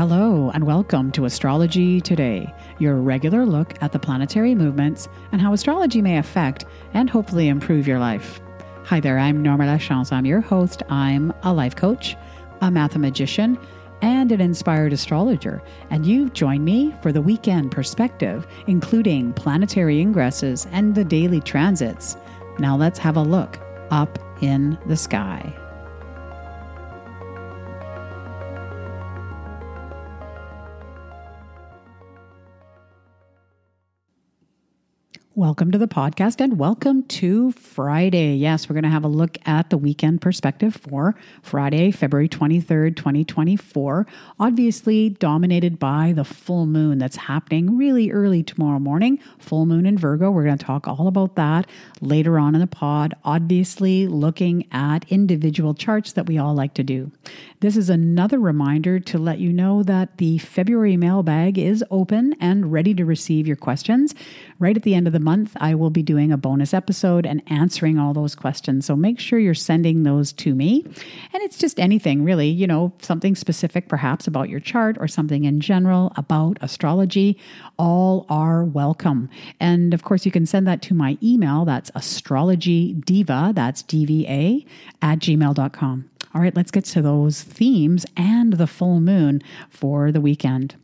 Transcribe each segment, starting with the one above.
Hello, and welcome to Astrology Today, your regular look at the planetary movements and how astrology may affect and hopefully improve your life. Hi there, I'm Norma Lachance. I'm your host. I'm a life coach, a mathemagician, and an inspired astrologer, and you've joined me for the weekend perspective, including planetary ingresses and the daily transits. Now let's have a look up in the sky. Welcome to the podcast and welcome to Friday. Yes, we're going to have a look at the weekend perspective for Friday, February 23rd, 2024. Obviously, dominated by the full moon that's happening really early tomorrow morning. Full moon in Virgo. We're going to talk all about that later on in the pod. Obviously, looking at individual charts that we all like to do. This is another reminder to let you know that the February mailbag is open and ready to receive your questions. Right at the end of the month, I will be doing a bonus episode and answering all those questions. So make sure you're sending those to me. And it's just anything really, you know, something specific perhaps about your chart or something in general about astrology. All are welcome. And of course, you can send that to my email. That's astrologydiva, that's DVA, at gmail.com. All right, let's get to those themes and the full moon for the weekend.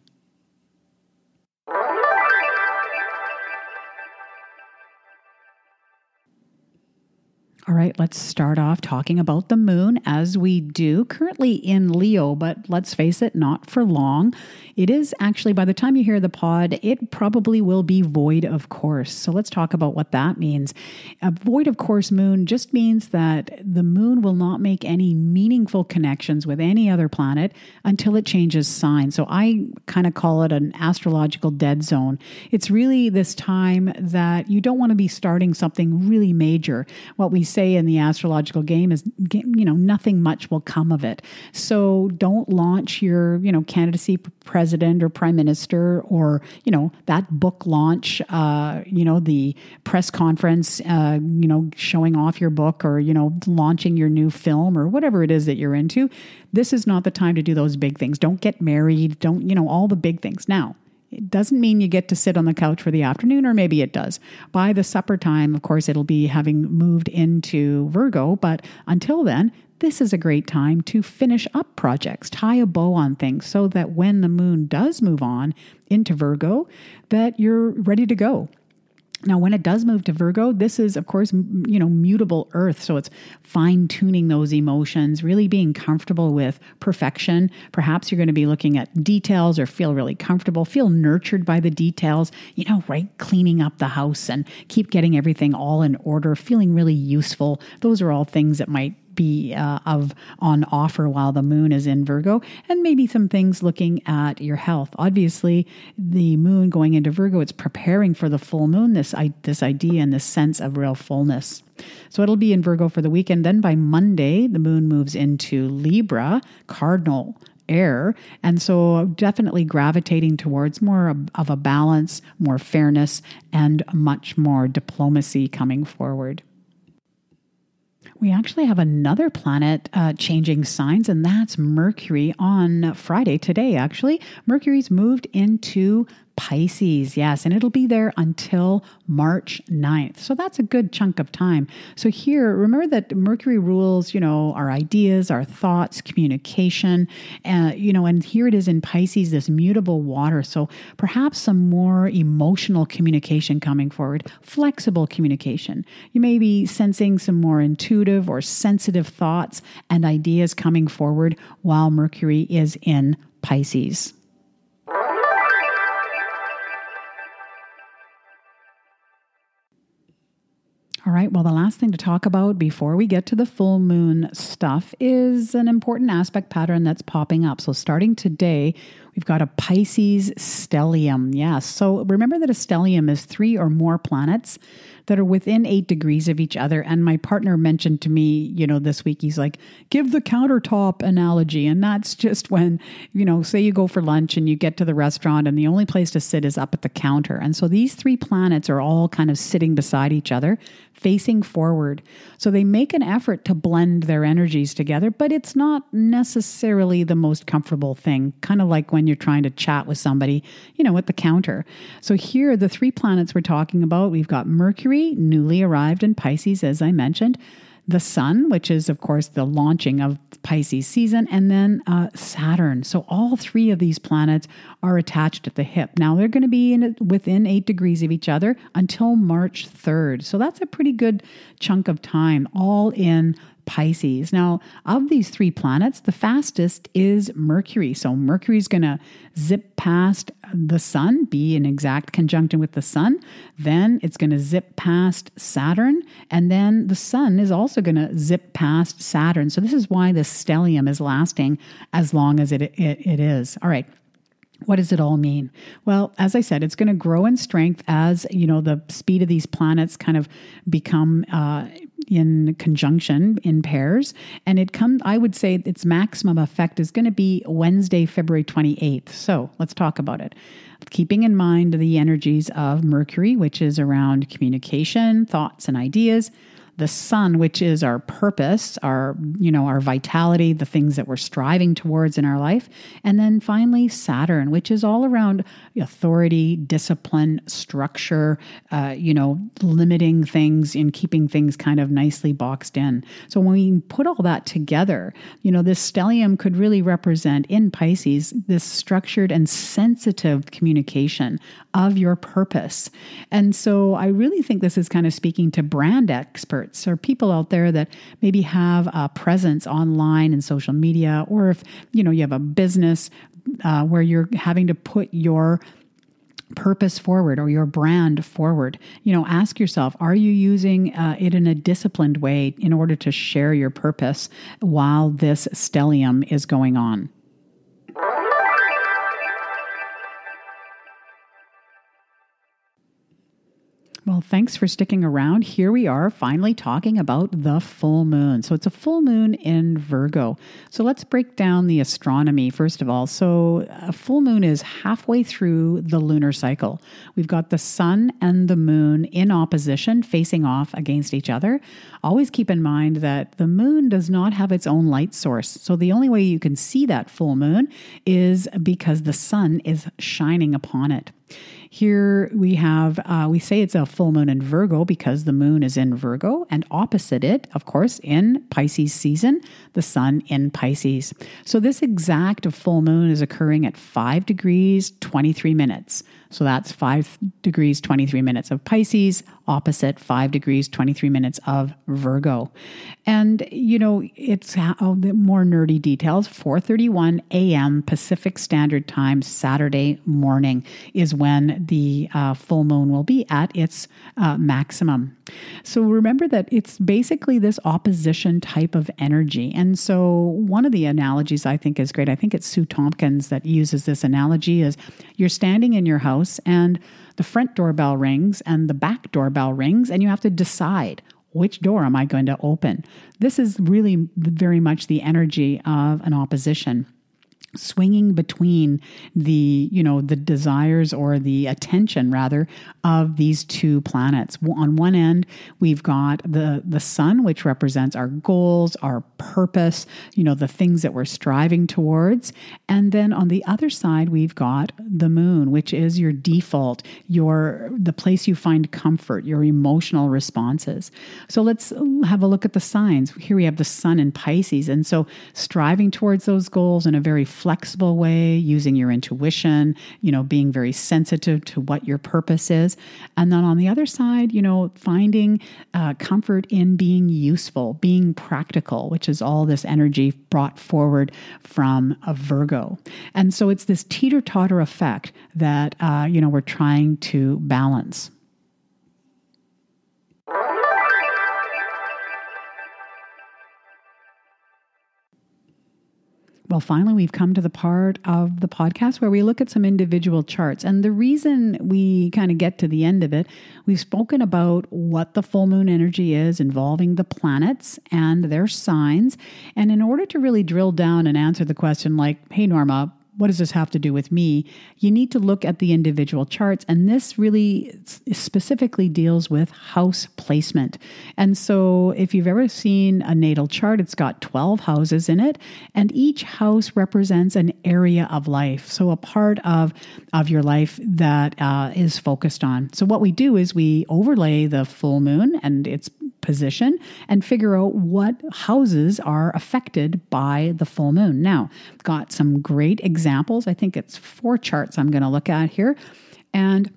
All right, let's start off talking about the moon as we do currently in Leo, but let's face it, not for long. It is actually, by the time you hear the pod, it probably will be void of course. So let's talk about what that means. A void of course moon just means that the moon will not make any meaningful connections with any other planet until it changes sign. So I kind of call it an astrological dead zone. It's really this time that you don't want to be starting something really major. What we say in the astrological game is you know nothing much will come of it. So don't launch your you know candidacy for president or prime minister or you know that book launch uh, you know the press conference uh, you know showing off your book or you know launching your new film or whatever it is that you're into. This is not the time to do those big things. Don't get married. Don't you know all the big things. Now it doesn't mean you get to sit on the couch for the afternoon, or maybe it does. By the supper time, of course, it'll be having moved into Virgo, but until then, this is a great time to finish up projects, tie a bow on things so that when the moon does move on into Virgo, that you're ready to go. Now, when it does move to Virgo, this is, of course, you know, mutable earth. So it's fine tuning those emotions, really being comfortable with perfection. Perhaps you're going to be looking at details or feel really comfortable, feel nurtured by the details, you know, right? Cleaning up the house and keep getting everything all in order, feeling really useful. Those are all things that might be uh, of on offer while the moon is in Virgo, and maybe some things looking at your health. Obviously, the moon going into Virgo, it's preparing for the full moon. This I, this idea and this sense of real fullness. So it'll be in Virgo for the weekend. Then by Monday, the moon moves into Libra, cardinal air. And so definitely gravitating towards more of a balance, more fairness, and much more diplomacy coming forward. We actually have another planet uh, changing signs, and that's Mercury on Friday, today, actually. Mercury's moved into Pisces, yes, and it'll be there until March 9th. So that's a good chunk of time. So here, remember that Mercury rules, you know, our ideas, our thoughts, communication, uh, you know, and here it is in Pisces, this mutable water. So perhaps some more emotional communication coming forward, flexible communication. You may be sensing some more intuitive or sensitive thoughts and ideas coming forward while Mercury is in Pisces. All right, well, the last thing to talk about before we get to the full moon stuff is an important aspect pattern that's popping up. So, starting today, we've got a Pisces stellium. Yes. So, remember that a stellium is three or more planets that are within eight degrees of each other. And my partner mentioned to me, you know, this week, he's like, give the countertop analogy. And that's just when, you know, say you go for lunch and you get to the restaurant and the only place to sit is up at the counter. And so these three planets are all kind of sitting beside each other facing forward. So they make an effort to blend their energies together, but it's not necessarily the most comfortable thing, kind of like when you're trying to chat with somebody, you know, at the counter. So here, the three planets we're talking about we've got Mercury, newly arrived in Pisces, as I mentioned the sun, which is, of course, the launching of Pisces season, and then uh, Saturn. So all three of these planets are attached at the hip. Now they're going to be in, within eight degrees of each other until March 3rd. So that's a pretty good chunk of time, all in Pisces. Now, of these three planets, the fastest is Mercury. So Mercury's going to zip past the sun, be in exact conjunction with the sun. Then it's going to zip past Saturn. And then the sun is also going to zip past Saturn. So this is why the stellium is lasting as long as it, it, it is. All right. What does it all mean? Well, as I said, it's going to grow in strength as you know the speed of these planets kind of become uh, in conjunction in pairs. And it comes i would say its maximum effect is going to be wednesday february 28th so let's talk about it. Keeping in mind the energies of mercury which is around communication thoughts and ideas the sun which is our purpose our you know our vitality the things that we're striving towards in our life. And then finally saturn which is all around authority discipline structure uh, you know limiting things and keeping things kind of nicely boxed in. So when we put all that together you know this stellium could really represent in pisces this structured and sensitive communication of your purpose. And so i really think this is kind of speaking to brand experts experts or people out there that maybe have a presence online and social media, or if you know you have a business uh, where you're having to put your purpose forward or your brand forward you know ask yourself are you using uh, it in a disciplined way in order to share your purpose while this stellium is going on Well, thanks for sticking around. Here we are finally talking about the full moon. So it's a full moon in Virgo. So let's break down the astronomy first of all. So a full moon is halfway through the lunar cycle. We've got the sun and the moon in opposition, facing off against each other. Always keep in mind that the moon does not have its own light source. So the only way you can see that full moon is because the sun is shining upon it. Here we have, uh, we say it's a full moon in Virgo because the moon is in Virgo, and opposite it, of course, in Pisces season, the sun in Pisces. So this exact full moon is occurring at 5 degrees 23 minutes. So that's 5 degrees 23 minutes of Pisces, opposite 5 degrees 23 minutes of Virgo. And you know, it's oh, the more nerdy details. 4:31 a.m. Pacific Standard Time Saturday morning is when the uh, full moon will be at its uh, maximum. So remember that it's basically this opposition type of energy. And so one of the analogies I think is great. I think it's Sue Tompkins that uses this analogy is you're standing in your house and the front doorbell rings and the back doorbell rings and you have to decide which door am I going to open? This is really very much the energy of an opposition swinging between the you know the desires or the attention rather of these two planets. On one end we've got the the sun which represents our goals our purpose you know the things that we're striving towards. And then on the other side we've got the moon which is your default your the place you find comfort your emotional responses. So let's have a look at the signs. Here we have the sun in pisces. And so striving towards those goals in a very flexible way, using your intuition, you know, being very sensitive to what your purpose is. And then on the other side, you know, finding uh, comfort in being useful, being practical, which is all this energy brought forward from a Virgo. And so it's this teeter totter effect that, uh, you know, we're trying to balance. Well, finally, we've come to the part of the podcast where we look at some individual charts. And the reason we kind of get to the end of it, we've spoken about what the full moon energy is involving the planets and their signs. And in order to really drill down and answer the question, like, hey, Norma, what does this have to do with me? You need to look at the individual charts. And this really specifically deals with house placement. And so if you've ever seen a natal chart, it's got 12 houses in it, and each house represents an area of life. So a part of, of your life that uh, is focused on. So what we do is we overlay the full moon and its position and figure out what houses are affected by the full moon. Now, got some great examples. I think it's four charts I'm going to look at here. And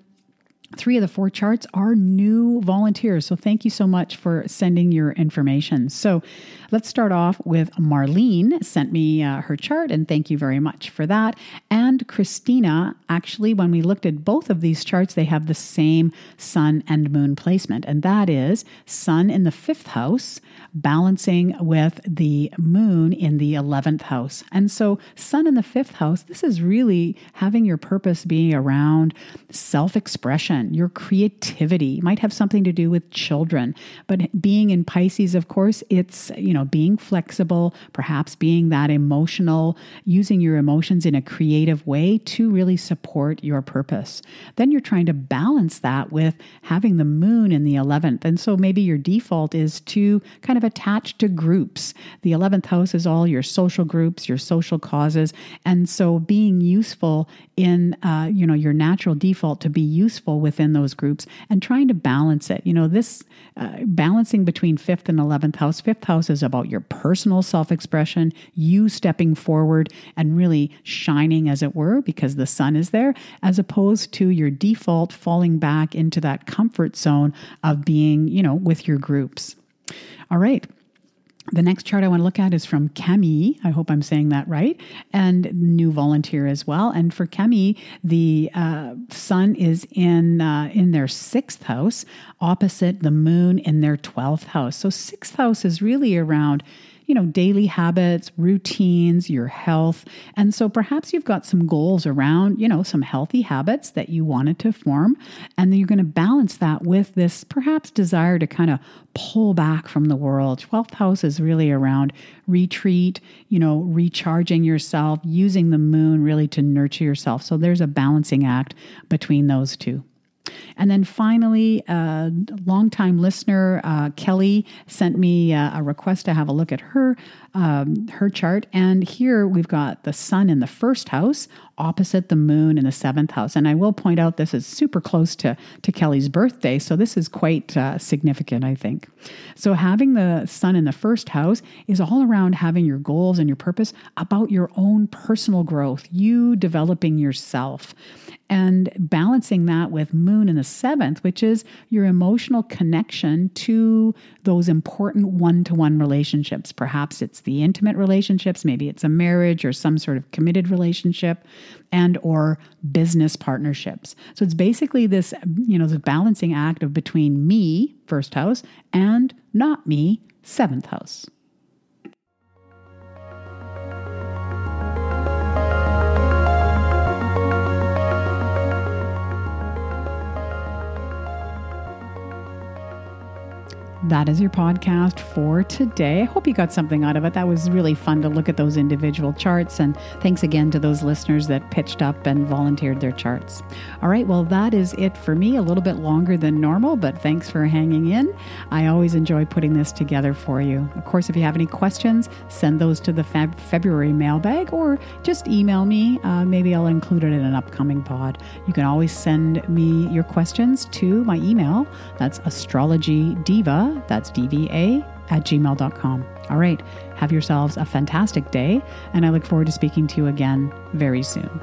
Three of the four charts are new volunteers. So thank you so much for sending your information. So let's start off with Marlene sent me uh, her chart, and thank you very much for that. And Christina, actually, when we looked at both of these charts, they have the same sun and moon placement, and that is sun in the fifth house, balancing with the moon in the 11th house. And so, sun in the fifth house, this is really having your purpose being around self expression your creativity. might have something to do with children. But being in Pisces, of course, it's, you know, being flexible, perhaps being that emotional, using your emotions in a creative way to really support your purpose. Then you're trying to balance that with having the moon in the 11th. And so maybe your default is to kind of attach to groups. The 11th house is all your social groups, your social causes. And so being useful in, uh, you know, your natural default to be useful with within those groups and trying to balance it. You know, this uh, balancing between fifth and 11th house. Fifth house is about your personal self expression, you stepping forward and really shining, as it were, because the sun is there, as opposed to your default falling back into that comfort zone of being, you know, with your groups. All right. The next chart I want to look at is from Camille. I hope I'm saying that right. And new volunteer as well. And for Camille, the uh, sun is in uh, in their sixth house, opposite the moon in their twelfth house. So sixth house is really around you know, daily habits, routines, your health. And so perhaps you've got some goals around, you know, some healthy habits that you wanted to form. And then you're going to balance that with this perhaps desire to kind of pull back from the world. 12th house is really around retreat, you know, recharging yourself, using the moon really to nurture yourself. So there's a balancing act between those two. And then finally, a longtime listener, uh, Kelly, sent me uh, a request to have a look at her um, her chart. And here we've got the sun in the first house opposite the moon in the seventh house. And I will point out this is super close to, to Kelly's birthday. So this is quite uh, significant, I think. So having the sun in the first house is all around having your goals and your purpose about your own personal growth, you developing yourself and balancing that with moon in the seventh, which is your emotional connection to those important one to one relationships. Perhaps it's the intimate relationships, maybe it's a marriage or some sort of committed relationship and or business partnerships. So it's basically this, you know, the balancing act of between me, first house, and not me, seventh house. That is your podcast for today. I hope you got something out of it. That was really fun to look at those individual charts. And thanks again to those listeners that pitched up and volunteered their charts. All right, well, that is it for me. A little bit longer than normal, but thanks for hanging in. I always enjoy putting this together for you. Of course, if you have any questions, send those to the Feb- February mailbag or just email me. Uh, maybe I'll include it in an upcoming pod. You can always send me your questions to my email. That's astrology diva that's dva at gmail.com. All right, have yourselves a fantastic day, and I look forward to speaking to you again very soon.